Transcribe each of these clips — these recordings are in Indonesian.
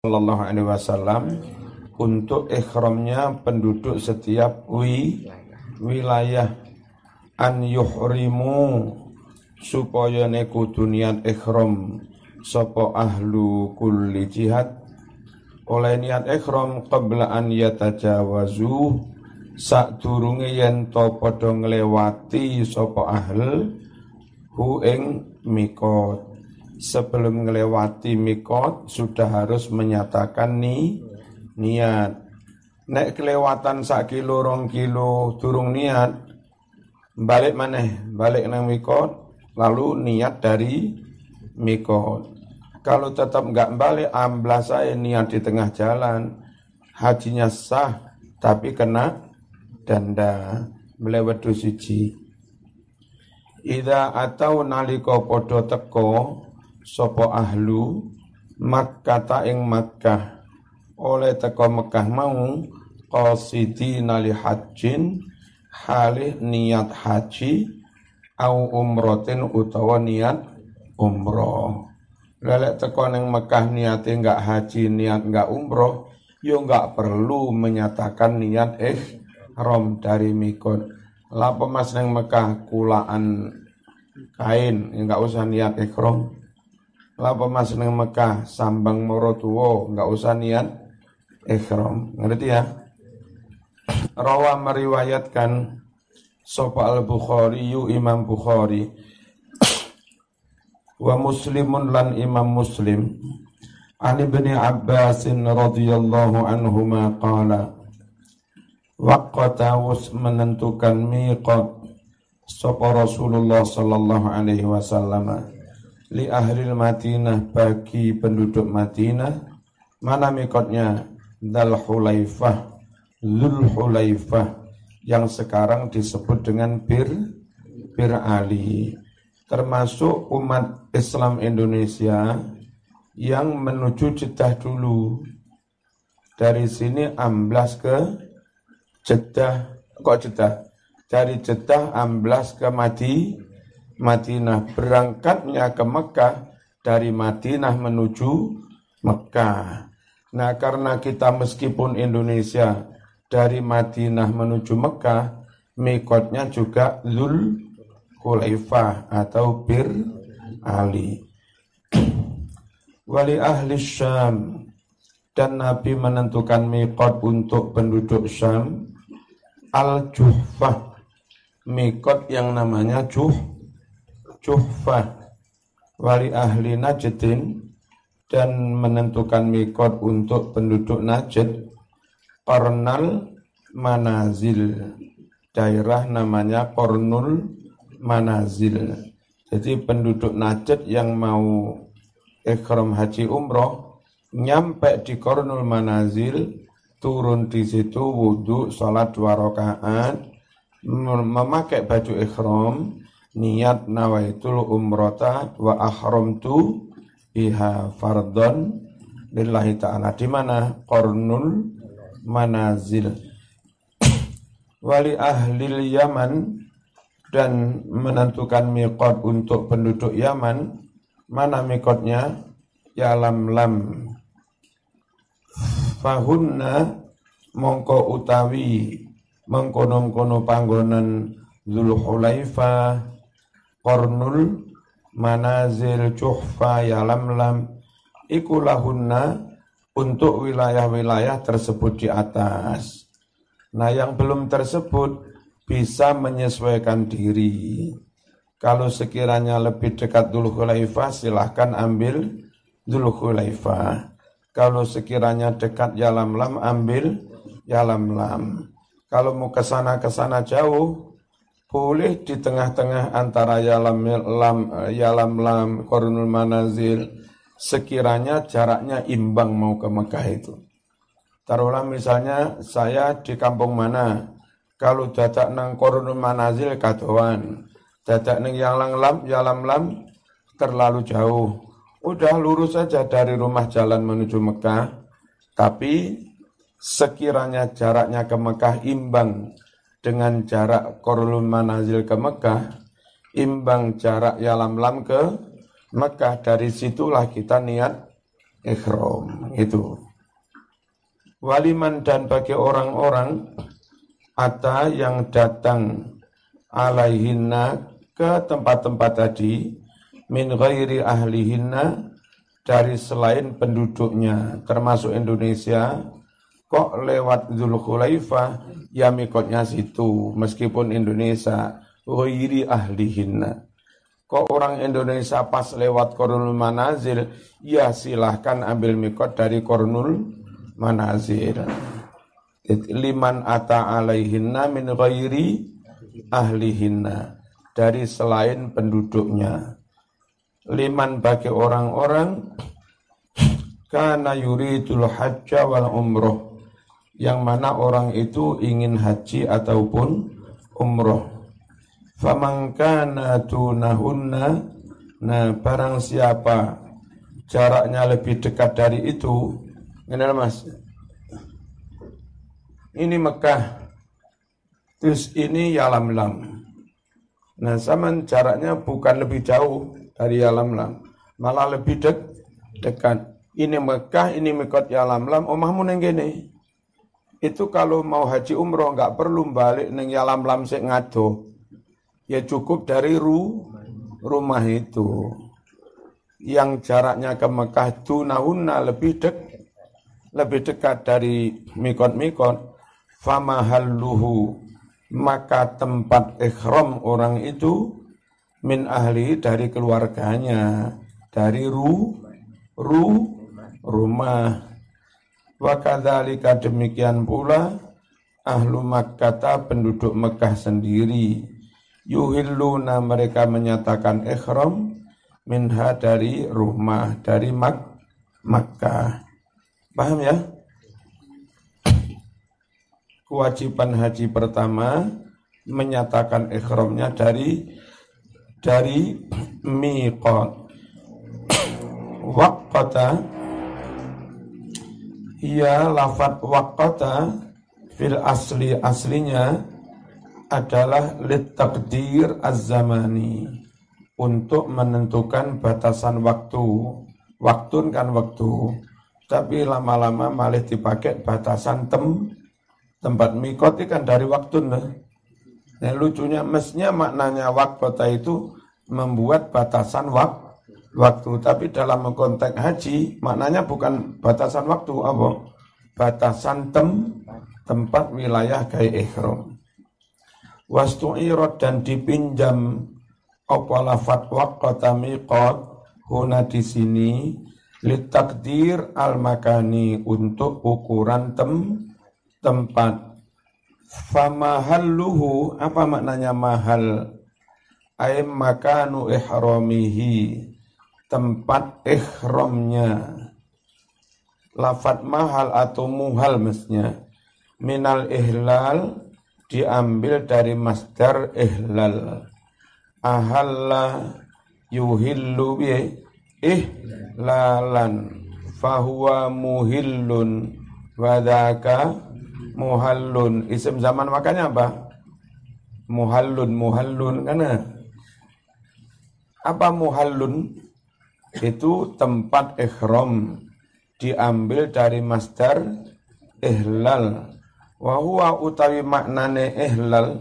Sallallahu Alaihi Wasallam untuk ikhramnya penduduk setiap wi, wilayah. An yuhrimu supaya neku niat ikhram sopo ahlu kulli jihad. Oleh niat ikhram qabla an yatajawazu sak durunge yen to padha nglewati sapa ahl hu ing mikot sebelum melewati mikot sudah harus menyatakan ni niat. Nek kelewatan sak kilo rong kilo turung niat, balik mana? Balik nang mikot, lalu niat dari mikot. Kalau tetap nggak balik, amblas saya niat di tengah jalan, hajinya sah, tapi kena denda melewat siji. Ida atau naliko podo teko sopo ahlu Makkah ing Makkah. Oleh teko Mekah mau qasidi nali hajjin halih niat haji au umrotin utawa niat umroh. Lelek teko ning Mekah niate enggak haji niat enggak umroh yo enggak perlu menyatakan niat eh rom dari mikot lapo mas neng Mekah kulaan kain enggak usah niat ikhram Lapa mas neng Mekah sambang moro tuwo nggak usah niat ikhram. Ngerti ya? Rawa meriwayatkan Sopa al-Bukhari yu Imam Bukhari wa muslimun lan Imam Muslim an ibni Abbas radhiyallahu anhuma qala waqata menentukan miqat Sopa Rasulullah sallallahu alaihi wasallam li ahli Madinah bagi penduduk Madinah mana mikotnya? Dal Hulaifah. Lul Hulaifah yang sekarang disebut dengan Bir Bir Ali. Termasuk umat Islam Indonesia yang menuju Jeddah dulu. Dari sini amblas ke Jeddah. Kok Jeddah? Dari Jeddah amblas ke Madinah Madinah berangkatnya ke Mekah dari Madinah menuju Mekah. Nah karena kita meskipun Indonesia dari Madinah menuju Mekah, mikotnya juga Lul Hulaifah atau Bir Ali. Wali ahli Syam dan Nabi menentukan mikot untuk penduduk Syam Al-Juhfah mikot yang namanya Juh Juhfah wali ahli Najdin dan menentukan mikot untuk penduduk Najd Kornal Manazil. Daerah namanya Kornul Manazil. Jadi penduduk Najd yang mau ikhram haji umroh nyampe di Kornul Manazil turun di situ wudhu sholat dua rakaat memakai baju ikhram niat nawaitul umrota wa ahramtu biha fardon lillahi ta'ala. Di mana? Qarnul manazil. Wali ahli Yaman dan menentukan miqat untuk penduduk Yaman. Mana miqatnya? Ya lam. Lam fahunna mongko utawi mengkono-kono panggonan Zulhulaifah Kornul manazil cuhfa yalamlam ikulahunna untuk wilayah-wilayah tersebut di atas. Nah yang belum tersebut bisa menyesuaikan diri. Kalau sekiranya lebih dekat Dulu Khulaifah silahkan ambil Dulu Khulaifah. Kalau sekiranya dekat Yalamlam ambil Yalamlam. Kalau mau ke sana ke sana jauh boleh di tengah-tengah antara yalam lam yalam lam korunul manazil sekiranya jaraknya imbang mau ke Mekah itu. Taruhlah misalnya saya di kampung mana, kalau dadak nang korunul manazil katoan, dadak nang yalam lam yalam lam terlalu jauh. Udah lurus saja dari rumah jalan menuju Mekah, tapi sekiranya jaraknya ke Mekah imbang dengan jarak Korlul Manazil ke Mekah imbang jarak Yalam Lam ke Mekah. Dari situlah kita niat ikhram itu. Waliman dan bagi orang-orang ata yang datang alaihinna ke tempat-tempat tadi min ghairi ahlihinna dari selain penduduknya termasuk Indonesia kok lewat Zulkhulaifah ya mikotnya situ meskipun Indonesia. Ghairi ahlihinna. Kok orang Indonesia pas lewat Kornul Manazil ya silahkan ambil mikot dari Kornul Manazil liman ata alaihinna min ghairi ahlihinna. Dari selain penduduknya. Liman bagi orang-orang karena yuridul hajja wal umroh yang mana orang itu ingin haji ataupun umroh faman kana nah barang siapa jaraknya lebih dekat dari itu ini mas ini Mekah terus ini Yalam Lam nah sama jaraknya bukan lebih jauh dari Yalam Lam. Malah lebih dek, dekat. Ini Mekah, ini Mekot Yalam Lam, omahmu neng gini. Itu kalau mau haji umroh nggak perlu balik neng Yalam Lam sik ngado. Ya cukup dari ru, rumah itu. Yang jaraknya ke Mekah tunahunna lebih dek, lebih dekat dari mikot-mikot. Famahalluhu maka tempat ikhram orang itu min ahli dari keluarganya dari ru ru rumah wa kadzalika demikian pula ahlu Makkah penduduk Mekah sendiri yuhilluna mereka menyatakan ikhram minha dari rumah dari Mak Makkah. Paham ya? Kewajiban haji pertama menyatakan ikhramnya dari dari miqat. Waqata ia lafat waqata fil asli aslinya adalah litakdir az-zamani. Untuk menentukan batasan waktu. Waktu kan waktu. Tapi lama-lama malah dipakai batasan tem tempat mikot kan dari waktu nah. Nah lucunya mestinya maknanya waktu itu membuat batasan wak, waktu. Tapi dalam konteks haji maknanya bukan batasan waktu apa? Batasan tem, tempat wilayah gaya ikhram. Wastu'irot dan dipinjam apa lafat waqata miqat huna di sini litakdir al makani untuk ukuran tem tempat Famahalluhu apa maknanya mahal? Ay makanu ihramihi tempat ihramnya. Lafat mahal atau muhal mestinya. Minal ihlal diambil dari masdar ihlal. Ahalla yuhillu bi ihlalan fahuwa muhillun wadaka muhallun isim zaman makanya apa muhallun muhallun karena apa muhallun itu tempat ikhram diambil dari masdar ihlal wa huwa utawi maknane ihlal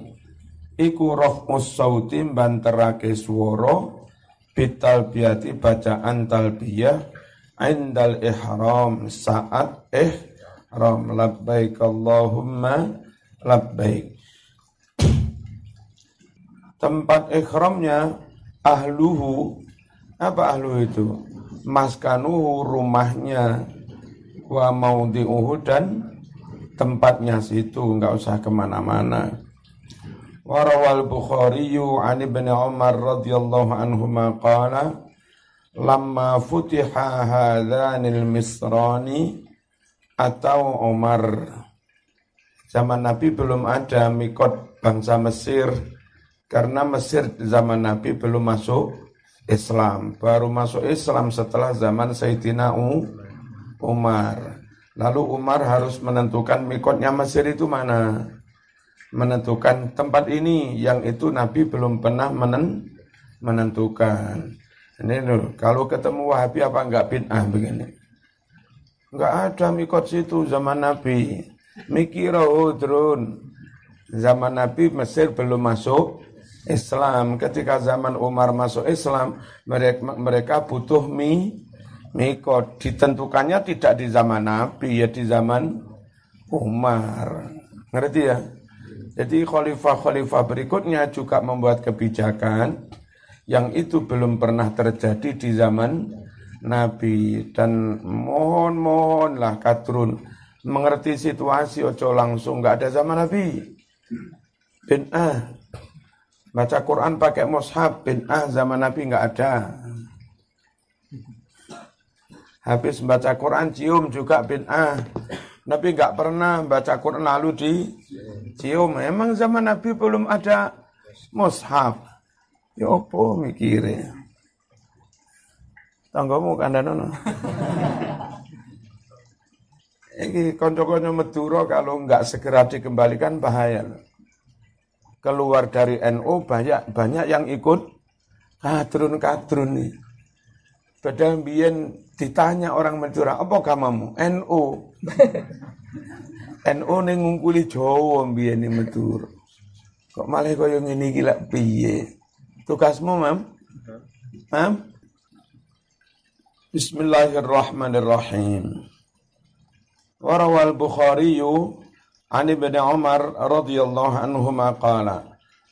iku raf'us sauti banterake swara bitalbiyati bacaan talbiyah indal ihram saat eh Ram labbaik Allahumma labbaik. Tempat ikhramnya ahluhu apa ahlu itu? Maskanuhu rumahnya wa maudhi'uhu dan tempatnya situ nggak usah ke mana-mana. Warawal Bukhari an ibn Umar radhiyallahu anhuma qala lamma futiha hadhanil misrani atau Omar. Zaman Nabi belum ada mikot bangsa Mesir karena Mesir zaman Nabi belum masuk Islam. Baru masuk Islam setelah zaman Sayyidina Umar. Lalu Umar harus menentukan mikotnya Mesir itu mana. Menentukan tempat ini yang itu Nabi belum pernah menen menentukan. Ini loh, kalau ketemu Wahabi apa enggak bid'ah begini. Enggak ada mikot situ zaman Nabi. Mikiro hudrun. Zaman Nabi Mesir belum masuk Islam. Ketika zaman Umar masuk Islam, mereka, mereka butuh mi mikot. Ditentukannya tidak di zaman Nabi, ya di zaman Umar. Ngerti ya? Jadi khalifah-khalifah berikutnya juga membuat kebijakan yang itu belum pernah terjadi di zaman Nabi dan mohon-mohonlah kadrun mengerti situasi ojo langsung nggak ada zaman Nabi bin ah baca Quran pakai mushaf bin ah zaman Nabi nggak ada habis baca Quran cium juga bin ah Nabi nggak pernah baca Quran lalu di cium. Emang zaman Nabi belum ada mushaf. Ya apa mikirnya? Tanggamu kandanono. Ini konco-konco Madura kalau nggak segera dikembalikan bahaya. Keluar dari NU banyak banyak yang ikut kadrun-kadrun nih. Padahal biyen ditanya orang Madura, apa agamamu? NU. NU ning ngungkuli Jawa biyen ning Madura. Kok malah kaya ngene iki lak piye? Tugasmu, Mam? Mam? Bismillahirrahmanirrahim. Warawal Bukhari an Ibn Umar radhiyallahu anhu qala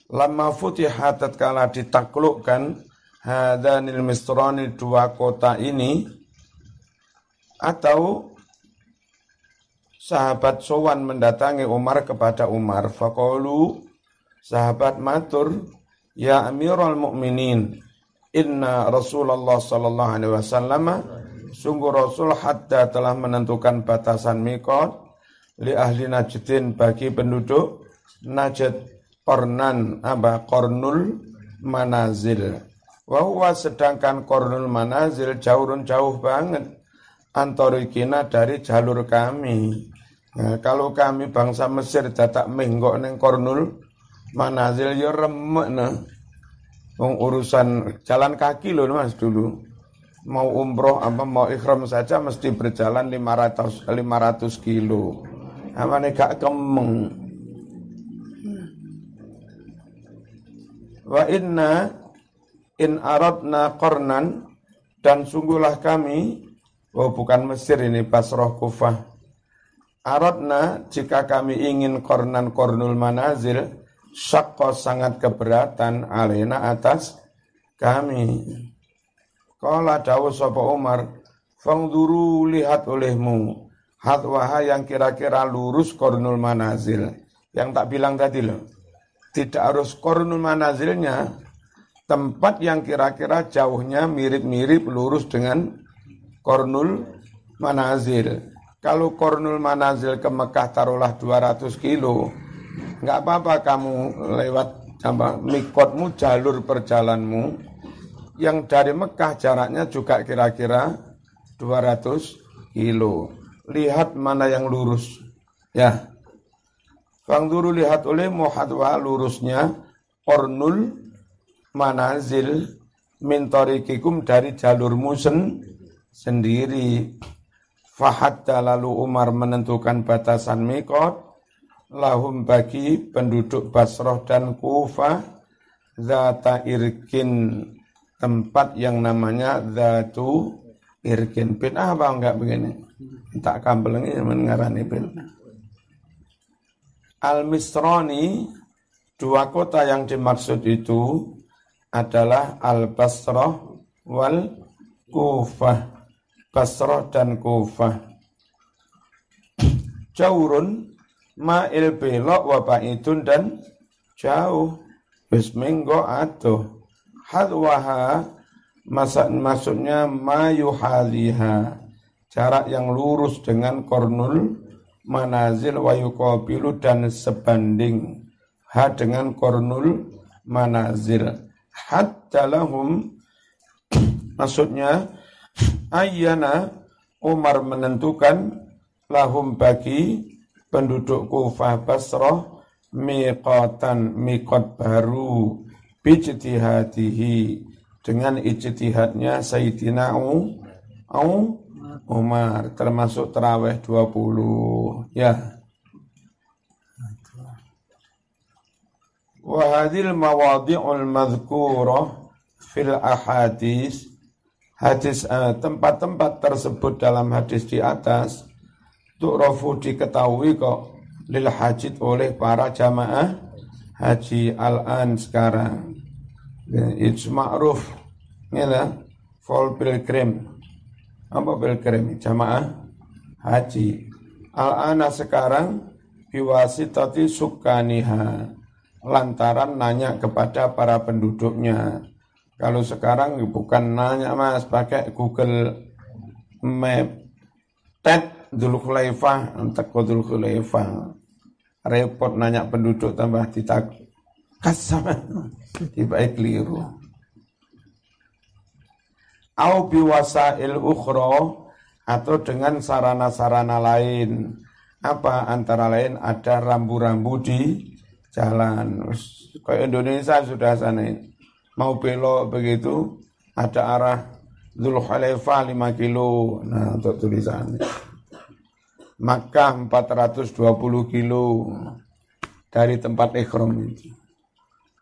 Lama futihat tatkala ditaklukkan hadanil misrani dua kota ini atau sahabat Sowan mendatangi Umar kepada Umar. Faqalu sahabat matur ya Amirul Mukminin inna Rasulullah sallallahu alaihi wasallam sungguh Rasul hatta telah menentukan batasan mikot li ahli Najdin bagi penduduk Najd Kornan apa Kornul Manazil Wahwa sedangkan kornul manazil jauh jauh banget antorikina dari jalur kami. Nah, kalau kami bangsa Mesir datak menggok neng kornul manazil ya remek nah. urusan jalan kaki loh mas dulu. Mau umroh apa mau ikhram saja mesti berjalan 500 500 kilo. Apa nih gak kemeng. Wa inna in aradna kornan dan sungguhlah kami oh bukan Mesir ini Basrah Kufah. Aradna jika kami ingin kornan kornul manazil syakko sangat keberatan alena atas kami. Kala dawu sapa Umar Fangduru lihat olehmu Hatwaha yang kira-kira lurus kornul manazil Yang tak bilang tadi loh Tidak harus kornul manazilnya tempat yang kira-kira jauhnya mirip-mirip lurus dengan Kornul Manazil. Kalau Kornul Manazil ke Mekah taruhlah 200 kilo, nggak apa-apa kamu lewat apa, mikotmu jalur perjalanmu yang dari Mekah jaraknya juga kira-kira 200 kilo. Lihat mana yang lurus. Ya. Fangduru lihat oleh muhadwa lurusnya Kornul manazil mintorikikum dari jalurmu sen sendiri. Fahatta lalu Umar menentukan batasan mikot lahum bagi penduduk Basroh dan Kufah zata irkin tempat yang namanya zatu irkin bin apa enggak begini tak kambelengi mengarani bin al misroni dua kota yang dimaksud itu adalah Al-Basrah wal Kufah. Basrah dan Kufah. Jaurun ma'il belok wa ba'idun dan jauh. Bisminggo atau hadwaha maksudnya mayuhaliha jarak yang lurus dengan kornul manazil wa yuqabilu dan sebanding. Ha dengan kornul manazil. Hatta lahum maksudnya ayana Umar menentukan lahum bagi penduduk Kufah Basrah miqatan miqat baru bijtihadihi. Dengan ijtihadnya Sayyidina Umar termasuk terawih 20 ya. Wa hadhil mawadhi'ul madhkurah fil ahadis. Hadis eh, tempat-tempat tersebut dalam hadis di atas tu'rafu diketahui kok lil hajid oleh para jamaah haji al-an sekarang. It's ma'ruf ya full pilgrim apa pilgrim jamaah haji. Al-ana sekarang biwasitati sukaniha lantaran nanya kepada para penduduknya. Kalau sekarang bukan nanya mas pakai Google Map. Tet dulu khulaifah teko dulu khulaifah. Repot nanya penduduk tambah ditak kasama tiba keliru au biwasail ukhra atau dengan sarana-sarana lain. Apa antara lain ada rambu-rambu di jalan. Kayak Indonesia sudah sana mau belok begitu ada arah Zulhulaifah 5 kilo. Nah, untuk tulisan. Makkah 420 kilo dari tempat ikhram itu.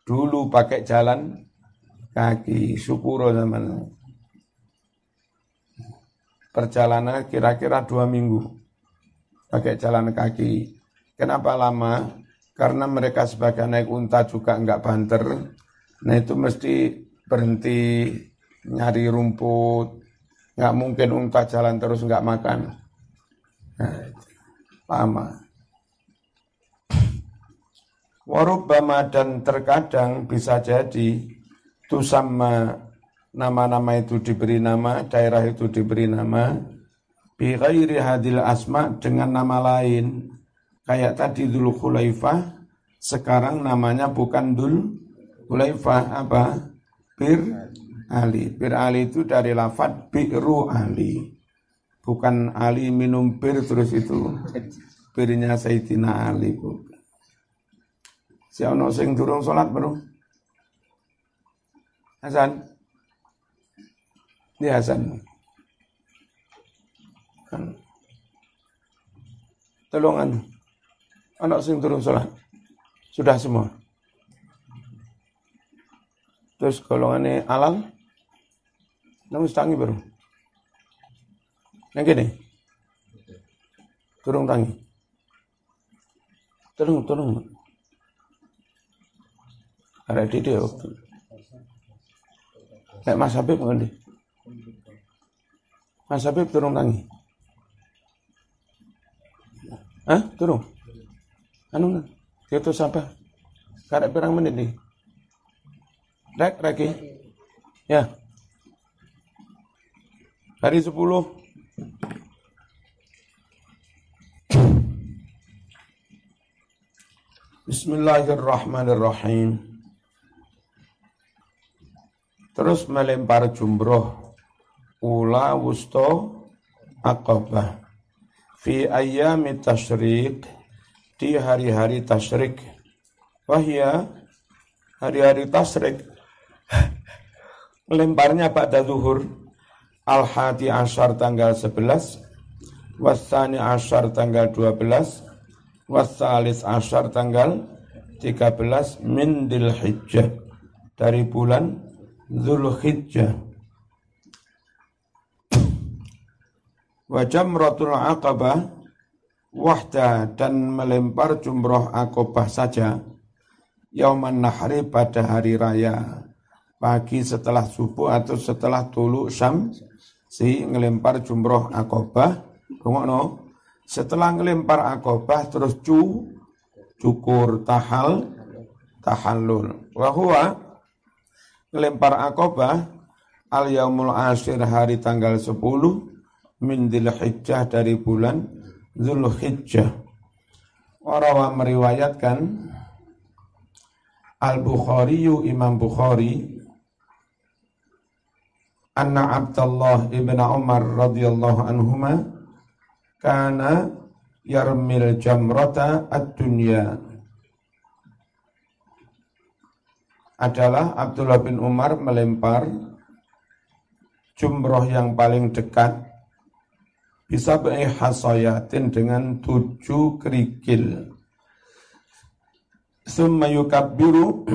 Dulu pakai jalan kaki, syukur zaman perjalanan kira-kira dua minggu pakai jalan kaki. Kenapa lama? Karena mereka sebagai naik unta juga enggak banter. Nah itu mesti berhenti nyari rumput. Enggak mungkin unta jalan terus enggak makan. Nah, lama. Warubama dan terkadang bisa jadi itu sama nama-nama itu diberi nama, daerah itu diberi nama, bi ghairi hadil asma dengan nama lain. Kayak tadi Dul Khulaifah, sekarang namanya bukan Dul Khulaifah, apa? Bir Ali. Bir Ali itu dari lafad bi'ru Ali. Bukan Ali minum bir terus itu birnya Sayyidina Ali. Siapa sing durung sholat belum? Hasan? Ini Hasan. Kan. Tolongan. Anak sing turun sholat. Sudah semua. Terus golongannya alal. Namun tangi baru. Yang gini. Turun tangi. Turun, turun. Ada di dia. Nek Mas Habib ngendi? Mas Habib turun tangi. Hah? Turun? Anu, itu siapa? Karek perang menit nih. Rek, Reki. Ya. Hari sepuluh. Bismillahirrahmanirrahim. Terus melempar jumroh ula wusto akobah fi ayami tashrik di hari-hari tashrik wahya hari-hari tashrik lemparnya pada zuhur. Al-hadi ashar tanggal 11 wasani ashar tanggal 12 wasalis ashar tanggal 13 min hijjah. Dari bulan Zulhijjah wa jamratul aqabah wahda dan melempar jumroh akobah saja. Yauman nahri pada hari raya. Pagi setelah subuh atau setelah tulu syam si ngelempar jumroh akobah no setelah ngelempar akobah terus cu cukur tahal tahallul. Wahwa ngelempar akobah al yaumul asyir hari tanggal 10 min Hijjah dari bulan Zulhijjah. Warawa meriwayatkan Al-Bukhari Imam Bukhari Anna Abdullah ibn Umar radhiyallahu anhuma kana yarmil jamrata ad-dunya adalah Abdullah bin Umar melempar jumroh yang paling dekat bisa hasayatin dengan tujuh kerikil. Summa yukabbiru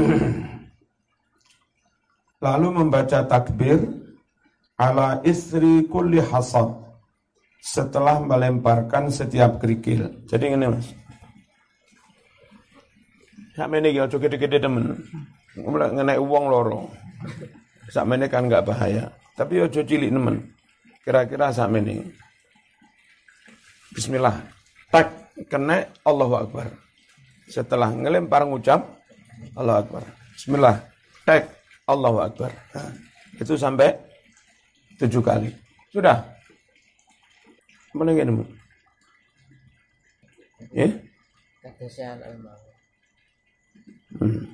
lalu membaca takbir ala isri kulli hasad setelah melemparkan setiap kerikil. Jadi ini mas. Sampai ini ojo gede-gede temen. Ngenai uang loro. Sampai ini kan nggak bahaya. Tapi ojo cilik temen. Kira-kira sampai ini. Bismillah. Tak kena Allahu Akbar. Setelah ngelempar ngucap Allahu Akbar. Bismillah. Tak Allahu Akbar. Nah, itu sampai tujuh kali. Sudah. Nemu? Ya? Hmm.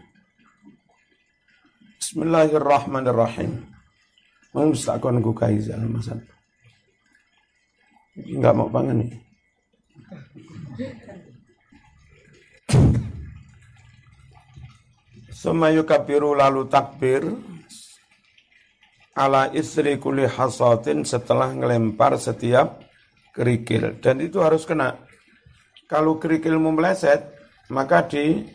Bismillahirrahmanirrahim. Mau mustakon ku kaizal masal. Enggak mau pangan nih. Semayu kabiru lalu takbir ala istri kuli hasatin setelah ngelempar setiap kerikil dan itu harus kena. Kalau kerikilmu meleset maka di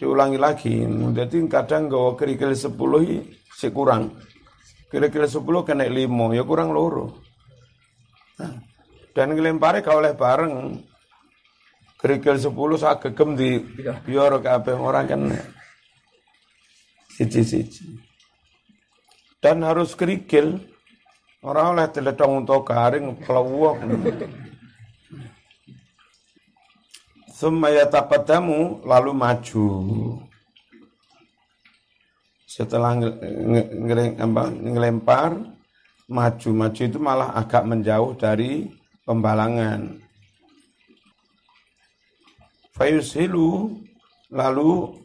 diulangi lagi. Jadi kadang gawa kerikil sepuluh si kurang. Kerikil sepuluh kena limo ya kurang loro. Dan ngelempari kau oleh bareng kerikil sepuluh saya gegem di biar kabeh orang kan siji-siji. Dan harus kerikil. Orang oleh teletong untuk garing pelawak. Sumaya tapatamu lalu maju. Setelah ngelempar, maju-maju itu malah agak menjauh dari pembalangan. Fayushilu lalu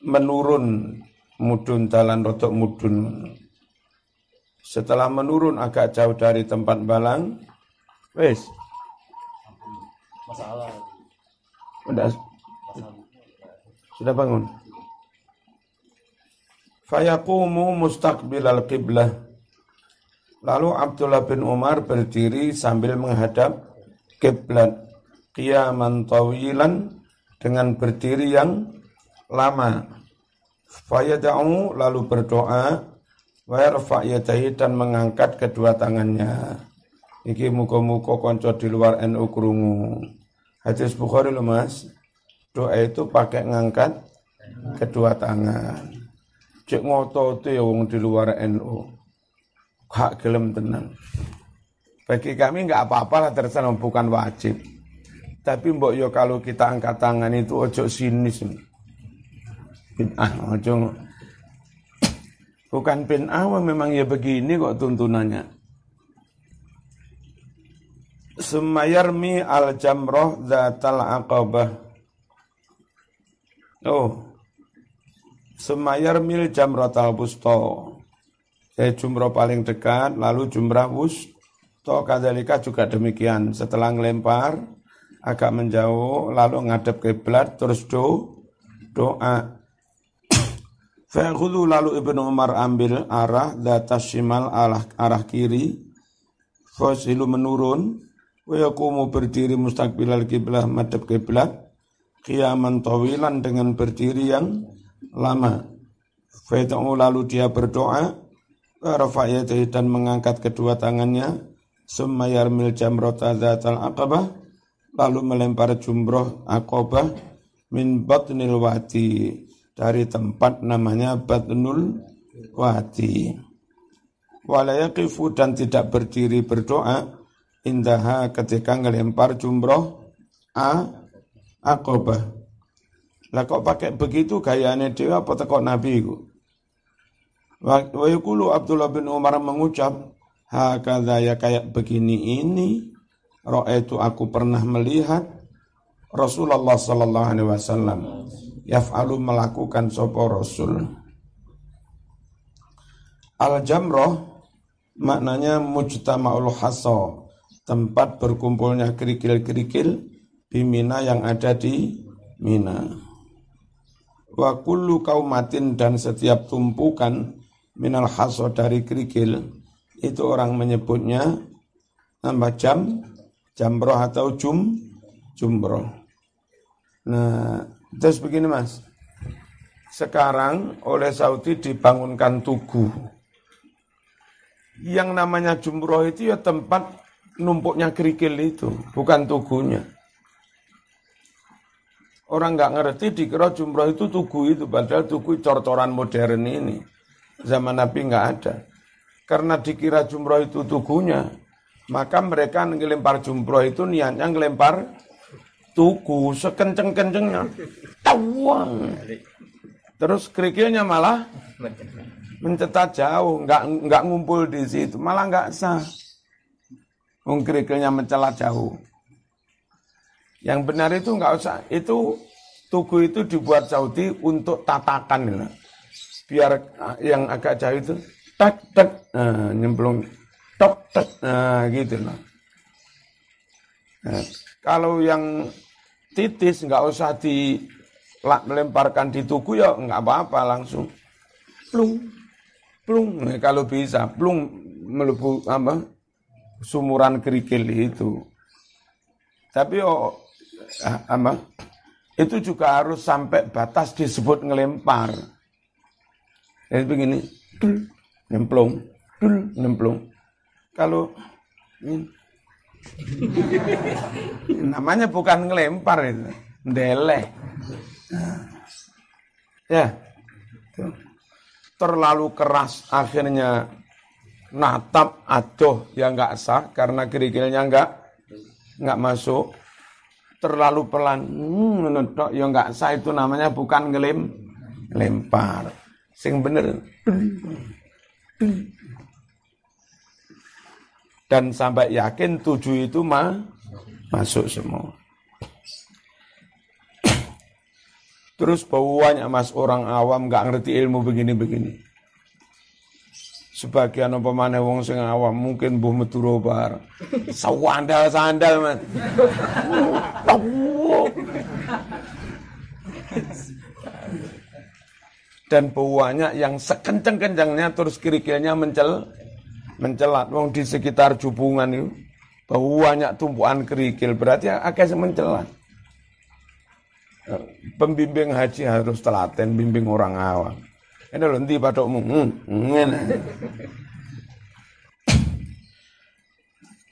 menurun mudun dalan rotok mudun. Setelah menurun agak jauh dari tempat balang, wes. Masalah. Sudah, sudah bangun. Fayakumu al qiblah. Lalu Abdullah bin Umar berdiri sambil menghadap kiblat. Qiyaman tawilan dengan berdiri yang lama. Fayada'u lalu berdoa wa yarfa' dan mengangkat kedua tangannya. Iki muka-muka konco di luar NU krungu. Hadis Bukhari loh Mas. Doa itu pakai ngangkat kedua tangan. Cek ngotot ya wong di luar NU. Hak gelem tenan. Bagi kami nggak apa-apa lah terserah bukan wajib. Tapi mbok yo kalau kita angkat tangan itu ojo sinis. Bid'ah, ojo Bukan bid'ah, memang ya begini kok tuntunannya. Semayarmi al jamroh datal aqabah. Oh. Semayarmil jamroh busto. Saya jumroh paling dekat, lalu jumrah wusto kadalika juga demikian. Setelah ngelempar, agak menjauh, lalu ngadep kiblat, terus do, doa. Fa'khudhu lalu Ibnu Umar ambil arah data shimal arah, arah kiri. Fasilu menurun. Wa yakumu berdiri mustaqbilal kiblah madhab kiblat. Qiyaman tawilan dengan berdiri yang lama. Fa'ta'u lalu dia berdoa. Rafa'yatihi dan mengangkat kedua tangannya. Summa yarmil jamrota dhatal aqabah. Lalu melempar jumroh akobah min batnil wati dari tempat namanya Batnul Wadi. Walayakifu dan tidak berdiri berdoa indaha ketika ngelempar jumroh a akobah. Lah kok pakai begitu gayanya dia apa tekok Nabi itu? Wa Abdullah bin Umar mengucap, hakadha ya kayak begini ini, roh itu aku pernah melihat Rasulullah sallallahu alaihi wasallam yaf'alu melakukan sopo rasul. Al jamroh maknanya mujtama'ul haso, tempat berkumpulnya kerikil-kerikil di Mina yang ada di Mina. Wa kullu kaumatin dan setiap tumpukan minal haso dari kerikil itu orang menyebutnya nambah jam jamroh atau jum jumroh. Nah, terus begini Mas. Sekarang oleh Saudi dibangunkan tugu. Yang namanya jumroh itu ya tempat numpuknya kerikil itu, bukan tugunya. Orang nggak ngerti dikira jumroh itu tugu itu, padahal tugu cor-coran modern ini. Zaman Nabi nggak ada. Karena dikira jumroh itu tugunya, maka mereka ngelempar jumroh itu niatnya ngelempar tugu sekenceng-kencengnya. Tawang. Terus kerikilnya malah mencetak jauh, nggak nggak ngumpul di situ, malah nggak sah. Wong kerikilnya mencelat jauh. Yang benar itu nggak usah. Itu tugu itu dibuat Saudi untuk tatakan. Biar yang agak jauh itu tak tak nah, nyemplung tok tak nah, gitu loh. Nah, kalau yang titis nggak usah di melemparkan di tugu ya nggak apa-apa langsung plung plung nah, kalau bisa plung melebu apa sumuran kerikil itu tapi oh Ah, apa itu juga harus sampai batas disebut ngelempar. Jadi begini, dul, nyemplung, dul, nyemplung. Kalau ini, namanya bukan ngelempar itu, deleh. Ya, terlalu keras akhirnya natap aduh yang nggak sah karena kerikilnya nggak nggak masuk terlalu pelan hmm, ya nggak sah itu namanya bukan ngelem lempar sing bener. Dan sampai yakin tujuh itu mah masuk semua. Terus banyak mas orang awam nggak ngerti ilmu begini-begini. Sebagian apa mana wong sing awam mungkin buh meturo bar. Sawandal sandal man dan banyak yang sekencang-kencangnya terus kirikilnya mencel mencelat wong di sekitar jubungan itu banyak tumpuan kerikil berarti akan mencelat pembimbing haji harus telaten bimbing orang awam ini lho pathokmu? Hmm, ngene.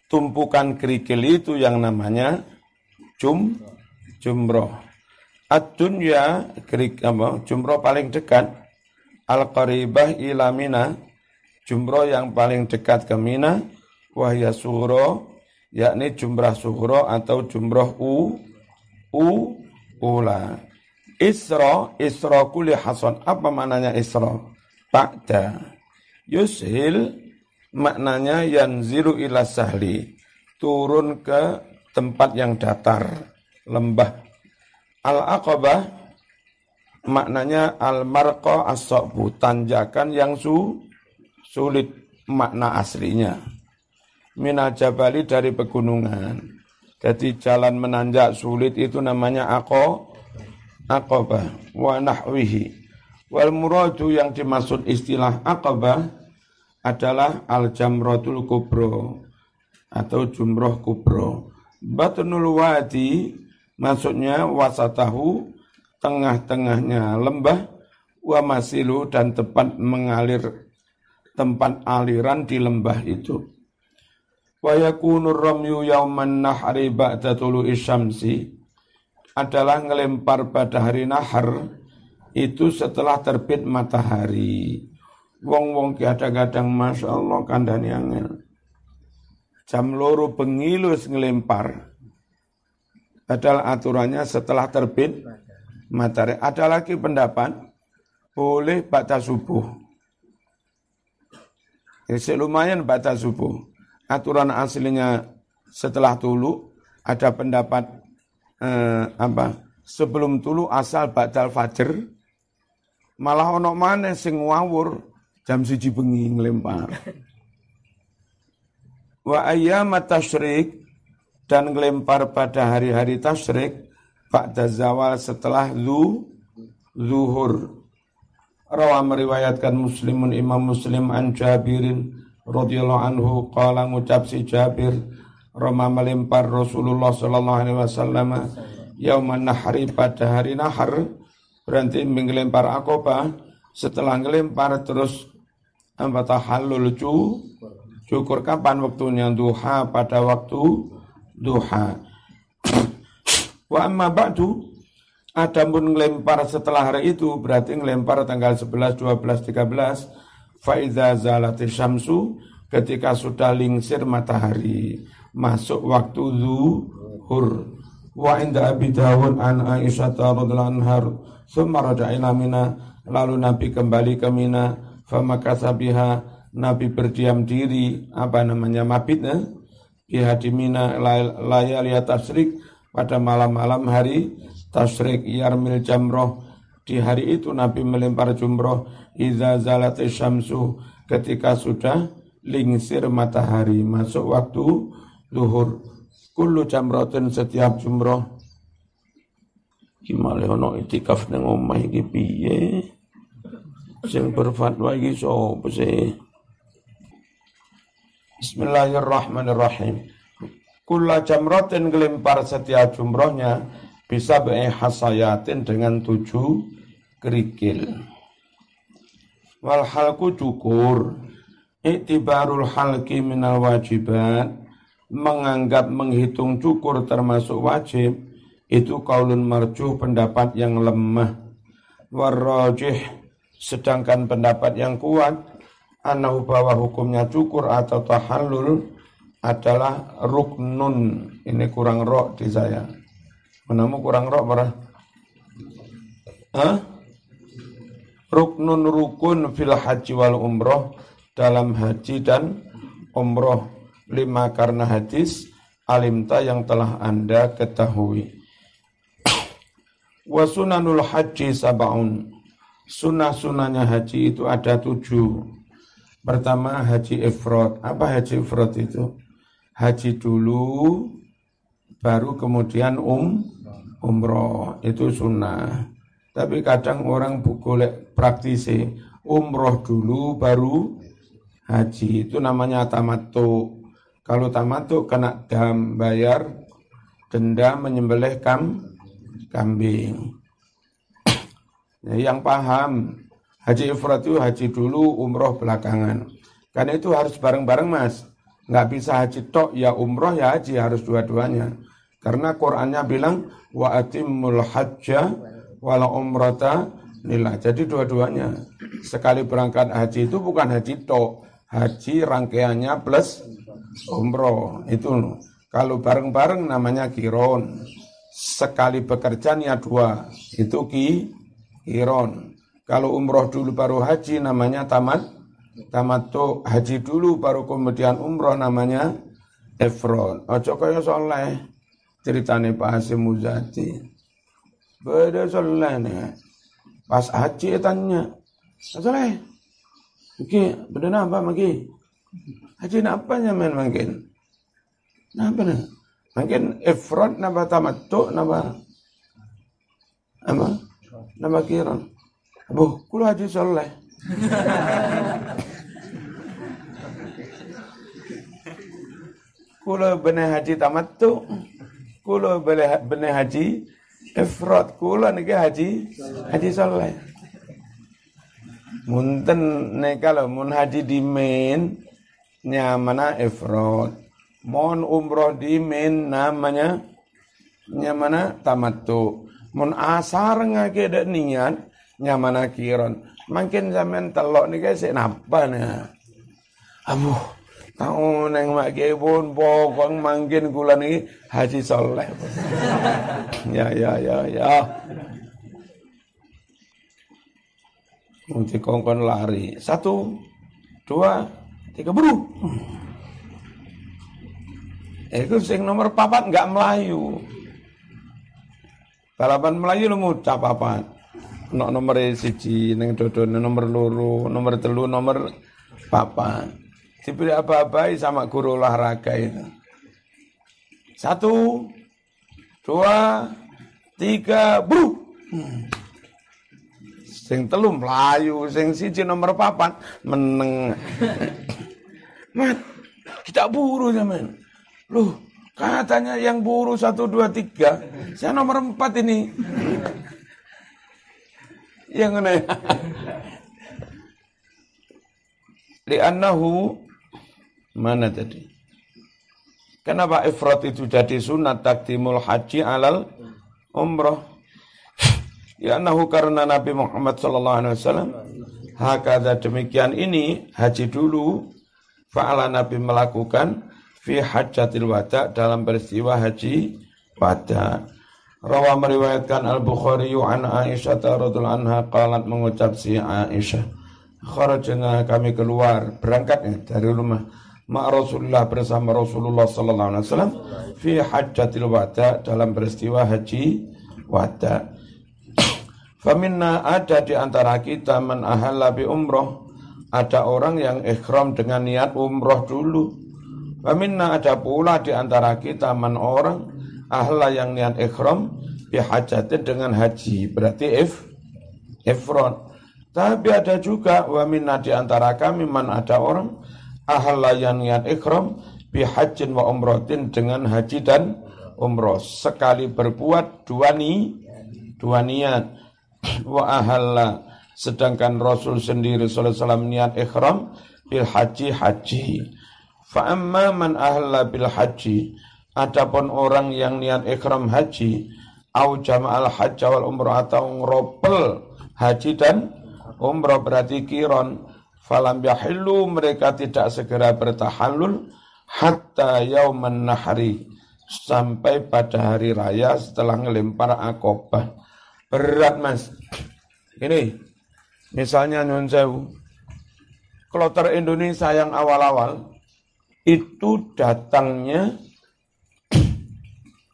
Tumpukan kerikil itu yang namanya cum jumroh. Ad-dunya apa? Jumroh paling dekat al-qaribah ila Mina. Jumroh yang paling dekat ke Mina wahya sughra yakni jumrah sughra atau jumrah u u ula. Isra, Isra kuli hasan. Apa maknanya Isra? Ba'da. Yushil maknanya yanziru ila sahli. Turun ke tempat yang datar, lembah. Al-aqabah maknanya al-marqa as tanjakan yang su, sulit makna aslinya. Minajabali dari pegunungan. Jadi jalan menanjak sulit itu namanya aqo, Aqabah wa nahwihi. Wal muradu yang dimaksud istilah Aqabah adalah al jamratul kubro atau jumroh kubro. Batnul wadi maksudnya wasatahu tengah-tengahnya lembah wa masilu dan tempat mengalir tempat aliran di lembah itu. Wa yakunu ramyu yauman nahri ba'da tulu'i syamsi adalah ngelempar pada hari nahar itu setelah terbit matahari. Wong-wong kadang-kadang Masya Allah kandani angel. Jam loro pengilus ngelempar. Padahal aturannya setelah terbit matahari. Ada lagi pendapat, boleh baca subuh. Ya, lumayan baca subuh. Aturan aslinya setelah tulu, ada pendapat eh, apa sebelum tulu asal batal fajar malah ono mana sing ngawur jam siji bengi ngelempar wa ayyam tasyrik dan ngelempar pada hari-hari tasyrik ba'da zawal setelah lu zuhur. Rawa meriwayatkan muslimun imam muslim an Jabirin radhiyallahu anhu qala ngucap si Jabir Roma melempar Rasulullah sallallahu alaihi wasallam yauman nahri pada hari nahar berarti mengelempar akobah setelah ngelempar terus ambata halul cu cukur. Kapan waktunya? Duha pada waktu duha. Wa amma ba'du Adapun ngelempar setelah hari itu berarti ngelempar tanggal 11, 12, 13 faidza zalati syamsu ketika sudah lingsir matahari masuk waktu zuhur. Wa inda Abi Dawud an Aisyah radhiyallahu anha summa raja'a Mina lalu Nabi kembali ke Mina famakatha biha Nabi berdiam diri apa namanya mabit eh? biha di Mina layali tasrik pada malam-malam hari. Tasrik yarmil jamroh. Di hari itu Nabi melempar jumroh. Iza zalat syamsu. Ketika sudah lingsir matahari. Masuk waktu zuhur. Kullu jamratin setiap jumroh. Gimana ono itikaf nang omah iki piye? Sing berfatwa iki sapa sih Bismillahirrahmanirrahim Kula jamratin gelempar setiap jumrohnya bisa be hasayatin dengan tujuh kerikil. Wal halku cukur, iktibarul halki minal wajibat, menganggap menghitung cukur termasuk wajib itu kaulun marjuh pendapat yang lemah warrajih sedangkan pendapat yang kuat anahu bahwa hukumnya cukur atau tahallul adalah ruknun ini kurang rok di saya menamu kurang rok para Hah? ruknun rukun fil haji wal umroh dalam haji dan umroh lima karena hadis alimta yang telah anda ketahui. Wasunanul haji sabaun. Sunnah-sunnahnya haji itu ada tujuh. Pertama haji ifrod. Apa haji ifrod itu? Haji dulu, baru kemudian um, umroh. Itu sunnah. Tapi kadang orang boleh praktisi umroh dulu baru haji. Itu namanya tamattu. Kalau tamattu kena dam bayar denda menyembelih kam kambing. Yang paham haji ifrat itu haji dulu, umroh belakangan. Karena itu harus bareng-bareng mas. Nggak bisa haji tok, ya umroh ya haji harus dua-duanya. Karena Qur'annya bilang wa atimul hajja wala umrata nilai. Jadi dua-duanya. Sekali berangkat haji itu bukan haji tok, haji rangkaiannya plus umroh itu kalau bareng-bareng namanya kiron sekali bekerja niat dua itu ki kiron kalau umroh dulu baru haji namanya tamat tamat tuh haji dulu baru kemudian umroh namanya efron ojo kaya soleh ceritane Pak Hasim Muzati beda soleh nih pas haji tanya soleh Oke, benar apa magi? Haji apa main mungkin? Napa nih? Mungkin ifrat napa tamattu napa apa? Napa kiran? Abu, kulo haji soleh. kulo benih haji tamattu, kulo benih haji ifrat, kulo niki haji haji soleh. Munten nek kalau mun haji di main nyamana ifrod. Mohon umroh di min namanya nyamana tamattu. Mun asar ngake ada niat nyamana kiron. Makin zaman telok nih guys napa nih. Abu tahu neng mak pun pokok mangkin kula nih haji soleh. ya ya ya ya. Mungkin kongkon lari. Satu, dua, tiga buru. Itu sing nomor papat nggak Melayu. Balapan Melayu lu ngucap papat. Nok nomor siji neng dodo nomor luru, nomor telu, nomor papat. Diberi apa-apa sama guru olahraga itu. Satu, dua, tiga, buru. Sing telu Melayu, sing siji nomor papat meneng. Mat, kita buru zaman. Loh, Katanya yang buru satu dua tiga, saya nomor empat ini. Yang aneh. Li'annahu mana tadi? Kenapa ifrat itu jadi sunat takdimul haji alal umroh? Ya nahu karena Nabi Muhammad sallallahu alaihi wasallam hakada demikian ini haji dulu fa'ala Nabi melakukan fi hajjatil wada dalam peristiwa haji wada. Rawa meriwayatkan Al-Bukhari an Aisyah radhiyallahu anha qalat mengucap si Aisyah kharajna kami keluar berangkat dari rumah ma Rasulullah bersama Rasulullah sallallahu alaihi wasallam fi hajjatil wada dalam peristiwa haji wada. Faminna ada di antara kita man ahalla bi umroh ada orang yang ikhram dengan niat umroh dulu Waminna ada pula di antara kita man orang ahla yang niat ikhram bihajatin dengan haji. Berarti if ifron. Tapi ada juga waminna di antara kami man ada orang ahla yang niat ikhram bihajin wa umrotin dengan haji dan umroh. Sekali berbuat dua ni dua niat wa ahalla sedangkan Rasul sendiri sallallahu alaihi niat ikhram bil haji haji Fa amma man ahla bil haji adapun orang yang niat ikhram haji au jama'al hajj wal umrah atau ngeropel haji dan umrah berarti kiron. Falam yahillu mereka tidak segera bertahallul hatta yauman nahri sampai pada hari raya setelah ngelempar akobah. Berat mas. Ini misalnya nyun kloter Indonesia yang awal-awal itu datangnya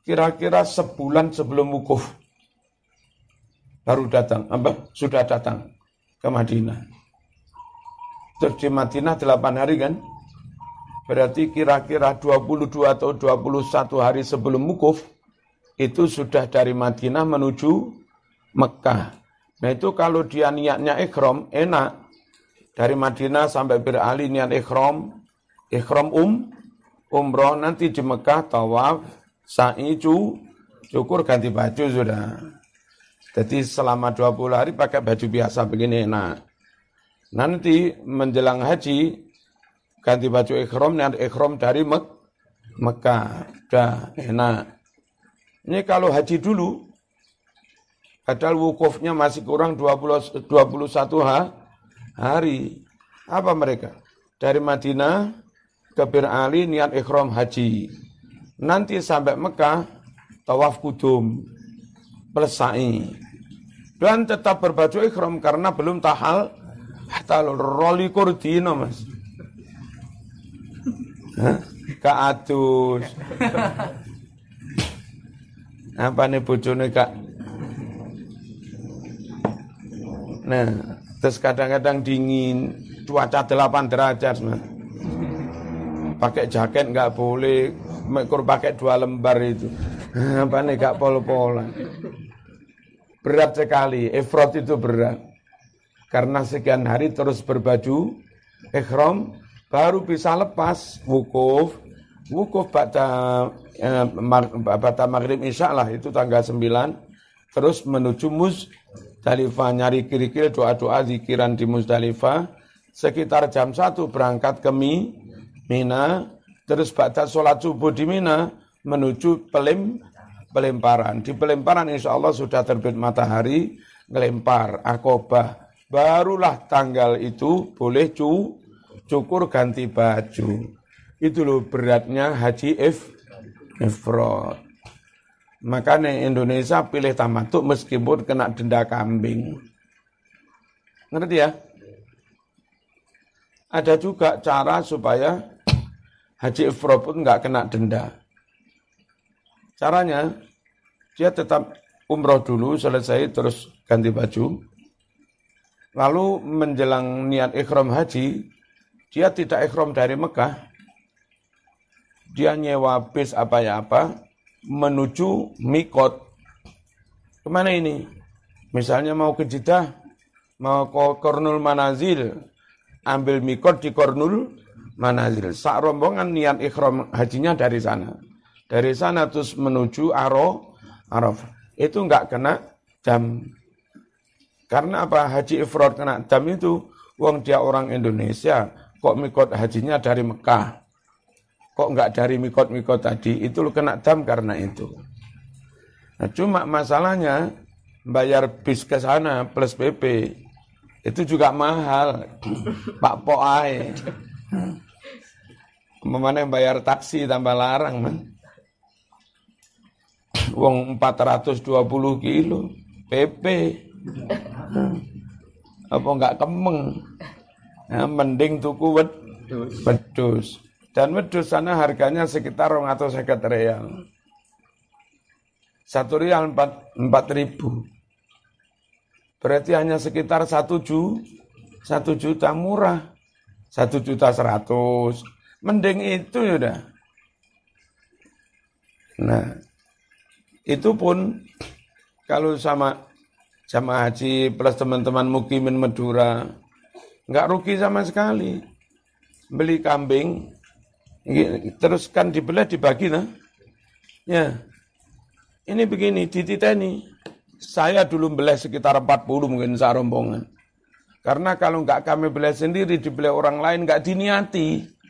kira-kira sebulan sebelum wukuf. Baru datang, apa? Sudah datang ke Madinah. Terus di Madinah 8 hari kan? Berarti kira-kira 22 atau 21 hari sebelum wukuf, itu sudah dari Madinah menuju Mekah. Nah itu kalau dia niatnya ikhram, enak. Dari Madinah sampai beralih niat ikhram, ikhram um umroh nanti di Mekah tawaf sa'i cu, cukur ganti baju sudah. Jadi selama 20 hari pakai baju biasa begini nah. Nanti menjelang haji ganti baju ikhram ikhram dari Mek Mekah. Dah enak. Ini kalau haji dulu padahal wukufnya masih kurang 20 21 hari. Apa mereka? Dari Madinah ke Bir Ali niat ikhram haji. Nanti sampai Mekah tawaf kudum plus Dan tetap berbaju ikhram karena belum tahal tahal roli kurdino mas. Kak Atus. Apa nih bojone Kak? Nah, terus kadang-kadang dingin, cuaca 8 derajat, Mas pakai jaket nggak boleh, mekor pakai dua lembar itu. Apa nih gak pol-polan. Berat sekali, efrot itu berat. Karena sekian hari terus berbaju ikhram, baru bisa lepas wukuf. Wukuf pada eh, pada maghrib insya Allah itu tanggal 9 terus menuju Muzdalifah nyari kiri-kiri doa-doa zikiran di Muzdalifah sekitar jam 1 berangkat ke Mi Mina, terus baca sholat subuh di Mina menuju pelim, pelemparan. Di pelemparan insya Allah sudah terbit matahari, ngelempar akobah. Barulah tanggal itu boleh cu, cukur ganti baju. Itu loh beratnya haji if, ifrod. Makanya Indonesia pilih tamatuk meskipun kena denda kambing. Ngerti ya? Ada juga cara supaya haji ifrah pun nggak kena denda. Caranya, dia tetap umroh dulu, selesai terus ganti baju. Lalu menjelang niat ikhram haji, dia tidak ikhram dari Mekah. Dia nyewa bis apa ya apa, menuju Mikot. Ke mana ini? Misalnya mau ke Jeddah, mau ke Kornul Manazil, ambil Mikot di Kornul manazil. Sak rombongan niat ikhram hajinya dari sana. Dari sana terus menuju Aro, Arafah. Itu enggak kena jam. Karena apa? Haji ifrod kena jam itu, uang dia orang Indonesia, kok mikot hajinya dari Mekah. Kok enggak dari mikot-mikot tadi, itu lu kena jam karena itu. Nah, cuma masalahnya bayar bis ke sana plus PP itu juga mahal. Pak Poai. Ke mana yang bayar taksi tambah larang, man. Uang 420 kilo, PP. Apa enggak kemeng? Ya, mending tuku wed, wedus. Dan wedus sana harganya sekitar rong atau seket real. Satu rial empat, empat ribu. Berarti hanya sekitar satu ju, satu juta murah. Satu juta seratus. Mending itu ya udah. Nah, itu pun kalau sama sama haji plus teman-teman mukimin Madura, nggak rugi sama sekali. Beli kambing, terus kan dibelah dibagi nah. Ya, ini begini, dititeni. Saya dulu beli sekitar 40 mungkin serombongan. Karena kalau nggak kami beli sendiri, dibeli orang lain nggak diniati.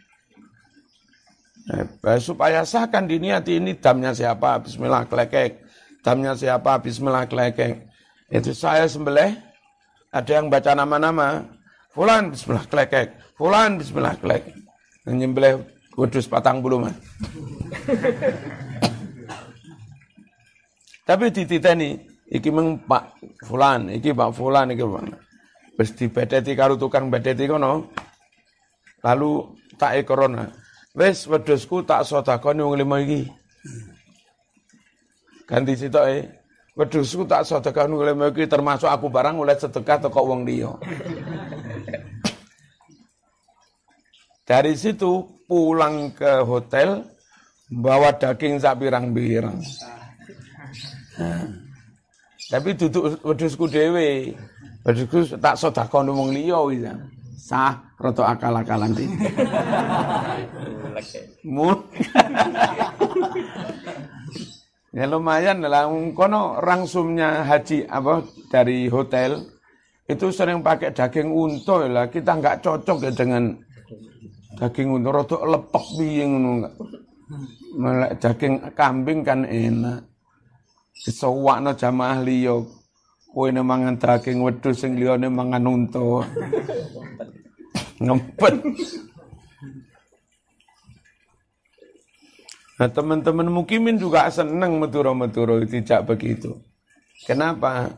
Nah, supaya sah kan diniati ini damnya siapa, bismillah klekek. Damnya siapa, bismillah klekek. Itu saya sembelih, ada yang baca nama-nama. Fulan, bismillah klekek. Fulan, bismillah klekek. Nyembelih kudus patang bulu mah. Tapi dititeni iki meng Pak Fulan, iki Pak Fulan iki Pak. Wis dibedeti karo tukang bedeti kono. Lalu tak e corona. Wis wedhusku tak sedakoni wong lima iki. Ganti sitoke. Wedhusku tak sedekahno wong lima iki termasuk aku barang oleh sedekah teko wong liya. Dari situ pulang ke hotel bawa daging sak pirang-pirang. Tapi duduk wedhusku dhewe. Wedhusku tak sedekah wong liya wis. Sah rada akal-akalan iki. Ya lumayan lah. Kono rangsumnya haji apa dari hotel itu sering pakai daging unta lah. Kita nggak cocok ya dengan daging unta. Rada lepek piye ngono daging kambing kan enak. Disowakno jamaah liya. Kowe mangan daging wedhus sing liyane mangan unta. Ngempet Nah teman-teman mukimin juga senang meturo-meturo tidak begitu. Kenapa?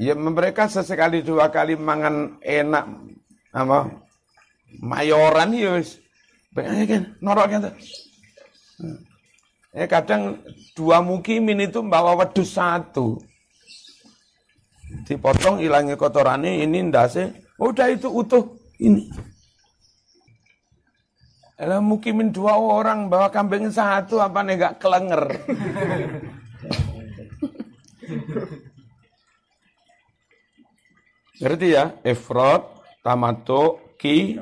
Ya mereka sesekali dua kali mangan enak apa mayoran ya wis. kan norok kan. Ya kadang dua mukimin itu membawa wedus satu. Dipotong hilangnya kotorannya ini ndase. Udah itu utuh ini. Kalau mukimin dua orang bawa kambing satu apa nih gak kelenger. Ngerti ya? Efrod, tamato, ki,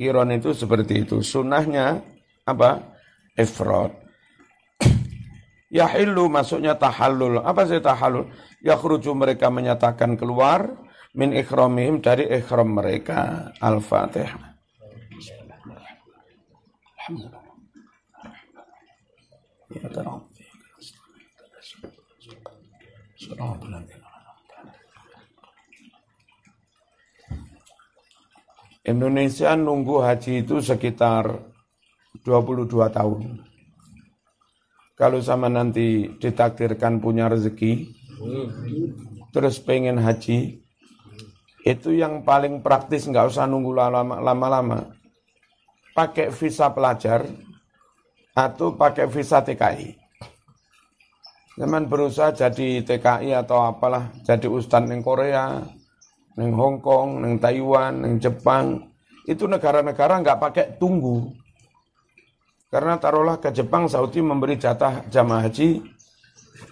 kiron itu seperti itu. Sunahnya apa? Efrod. Yahillu masuknya tahallul. Apa sih tahallul? Yakhruju mereka menyatakan keluar min ikhramihim dari ikhram mereka. Al-Fatihah. Indonesia nunggu haji itu sekitar 22 tahun. Kalau sama nanti ditakdirkan punya rezeki, terus pengen haji, itu yang paling praktis nggak usah nunggu lama-lama. Pakai visa pelajar atau pakai visa TKI. Zaman berusaha jadi TKI atau apalah, jadi ustadz neng Korea, neng Hong Kong, Taiwan, neng Jepang, itu negara-negara nggak pakai tunggu. Karena taruhlah ke Jepang, Saudi memberi jatah jamaah haji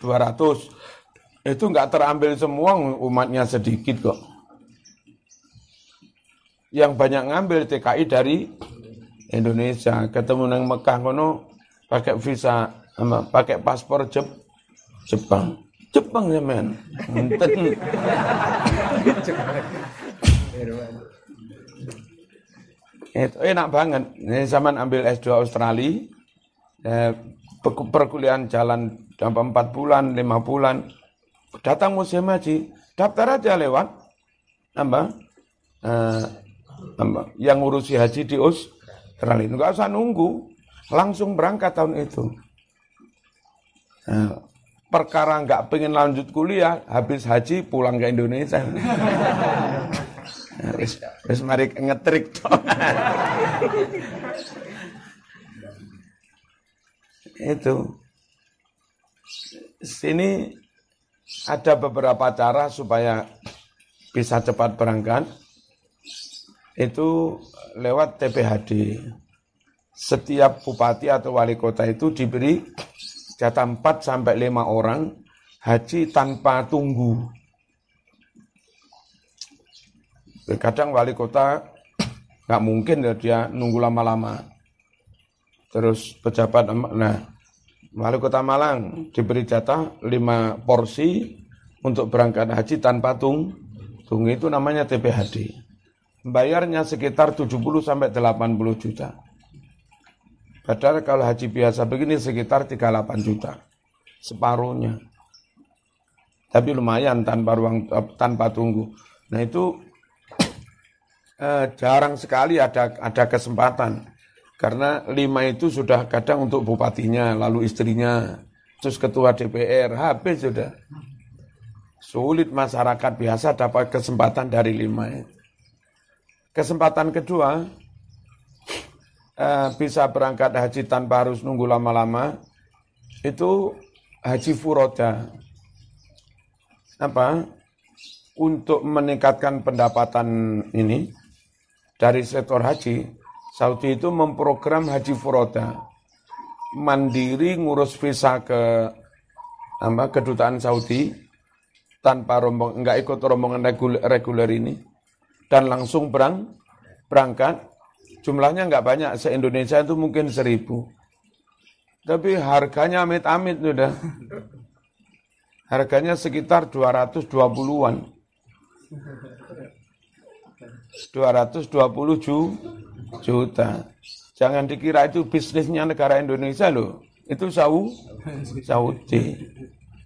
200. Itu nggak terambil semua, umatnya sedikit kok. Yang banyak ngambil TKI dari Indonesia. Ketemu nang Mekah kono, pakai visa apa, pakai paspor Jep, Jepang. Jepang ya men. Itu enak banget. Ini zaman ambil S2 Australia, eh, perkuliahan jalan dalam empat bulan, lima bulan. Datang musim haji, daftar aja lewat apa? Eh? Yang ngurusi haji di Australia. Enggak usah nunggu, langsung berangkat tahun itu. Nah, perkara nggak pengen lanjut kuliah, habis haji pulang ke Indonesia. Wis wis mari ngetrik. Itu. Sini ada beberapa cara supaya bisa cepat berangkat. Itu lewat TPHD. Setiap bupati atau wali kota itu diberi jatah 4 sampai 5 orang haji tanpa tunggu. Kadang wali kota nggak mungkin ya dia nunggu lama-lama. Terus pejabat, nah wali kota Malang diberi jatah lima porsi untuk berangkat haji tanpa tung, tung itu namanya TPHD. Bayarnya sekitar 70 sampai 80 juta. Padahal kalau haji biasa begini sekitar 38 juta. Separuhnya. Tapi lumayan tanpa ruang tanpa tunggu. Nah itu eh, jarang sekali ada ada kesempatan karena lima itu sudah kadang untuk bupatinya, lalu istrinya, terus ketua DPR, habis sudah. Sulit masyarakat biasa dapat kesempatan dari lima. Kesempatan kedua, eh, bisa berangkat haji tanpa harus nunggu lama-lama, itu haji furoda. Apa? Untuk meningkatkan pendapatan ini, dari sektor haji, Saudi itu memprogram haji furoda. Mandiri ngurus visa ke apa, kedutaan Saudi tanpa rombong enggak ikut rombongan reguler, reguler ini dan langsung berang berangkat jumlahnya enggak banyak se Indonesia itu mungkin seribu tapi harganya amit-amit sudah harganya sekitar 220-an 220 juta. Jangan dikira itu bisnisnya negara Indonesia loh. Itu Saudi.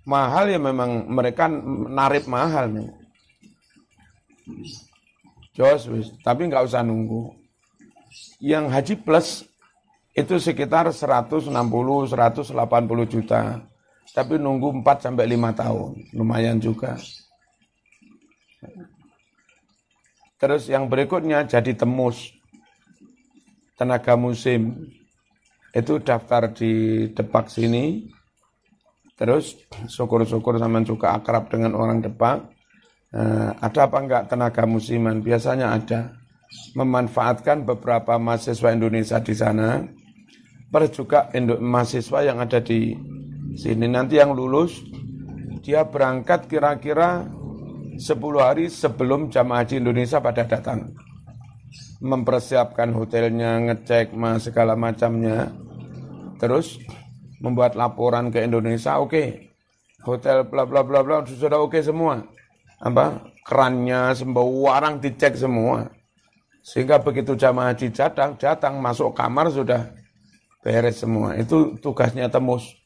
Mahal ya memang mereka narip mahal nih. Jos, tapi nggak usah nunggu. Yang haji plus itu sekitar 160 180 juta. Tapi nunggu 4 sampai 5 tahun, lumayan juga. Terus yang berikutnya jadi temus. Tenaga musim. Itu daftar di Depak sini. Terus syukur-syukur sama juga akrab dengan orang Depak. Eh, ada apa enggak tenaga musiman? Biasanya ada. Memanfaatkan beberapa mahasiswa Indonesia di sana. Plus juga mahasiswa yang ada di sini. Nanti yang lulus, dia berangkat kira-kira 10 hari sebelum jamaah haji Indonesia pada datang. Mempersiapkan hotelnya, ngecek mas segala macamnya. Terus membuat laporan ke Indonesia, oke. Okay. Hotel bla bla bla bla sudah oke okay semua. Apa? Kerannya, semua orang dicek semua. Sehingga begitu jamaah haji datang, datang masuk kamar sudah beres semua. Itu tugasnya temus.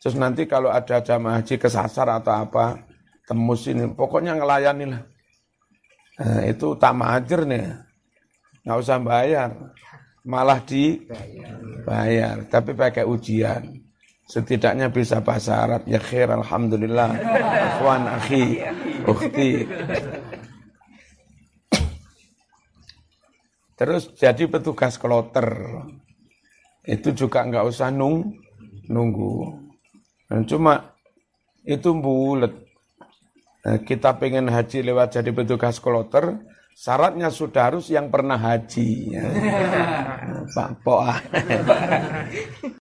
Terus nanti kalau ada jamaah haji kesasar atau apa, tembus ini. Pokoknya ngelayani lah. Nah, itu tak majer nih. Nggak usah bayar. Malah di bayar. Tapi pakai ujian. Setidaknya bisa bahasa Arab. Ya khair, Alhamdulillah. Akhwan, akhi, ukhti. Terus jadi petugas kloter. Itu juga nggak usah nung, nunggu. Dan cuma itu bulat Eh, kita pengen haji lewat jadi petugas kloter, syaratnya sudah harus yang pernah haji. Ya. Pak Poa.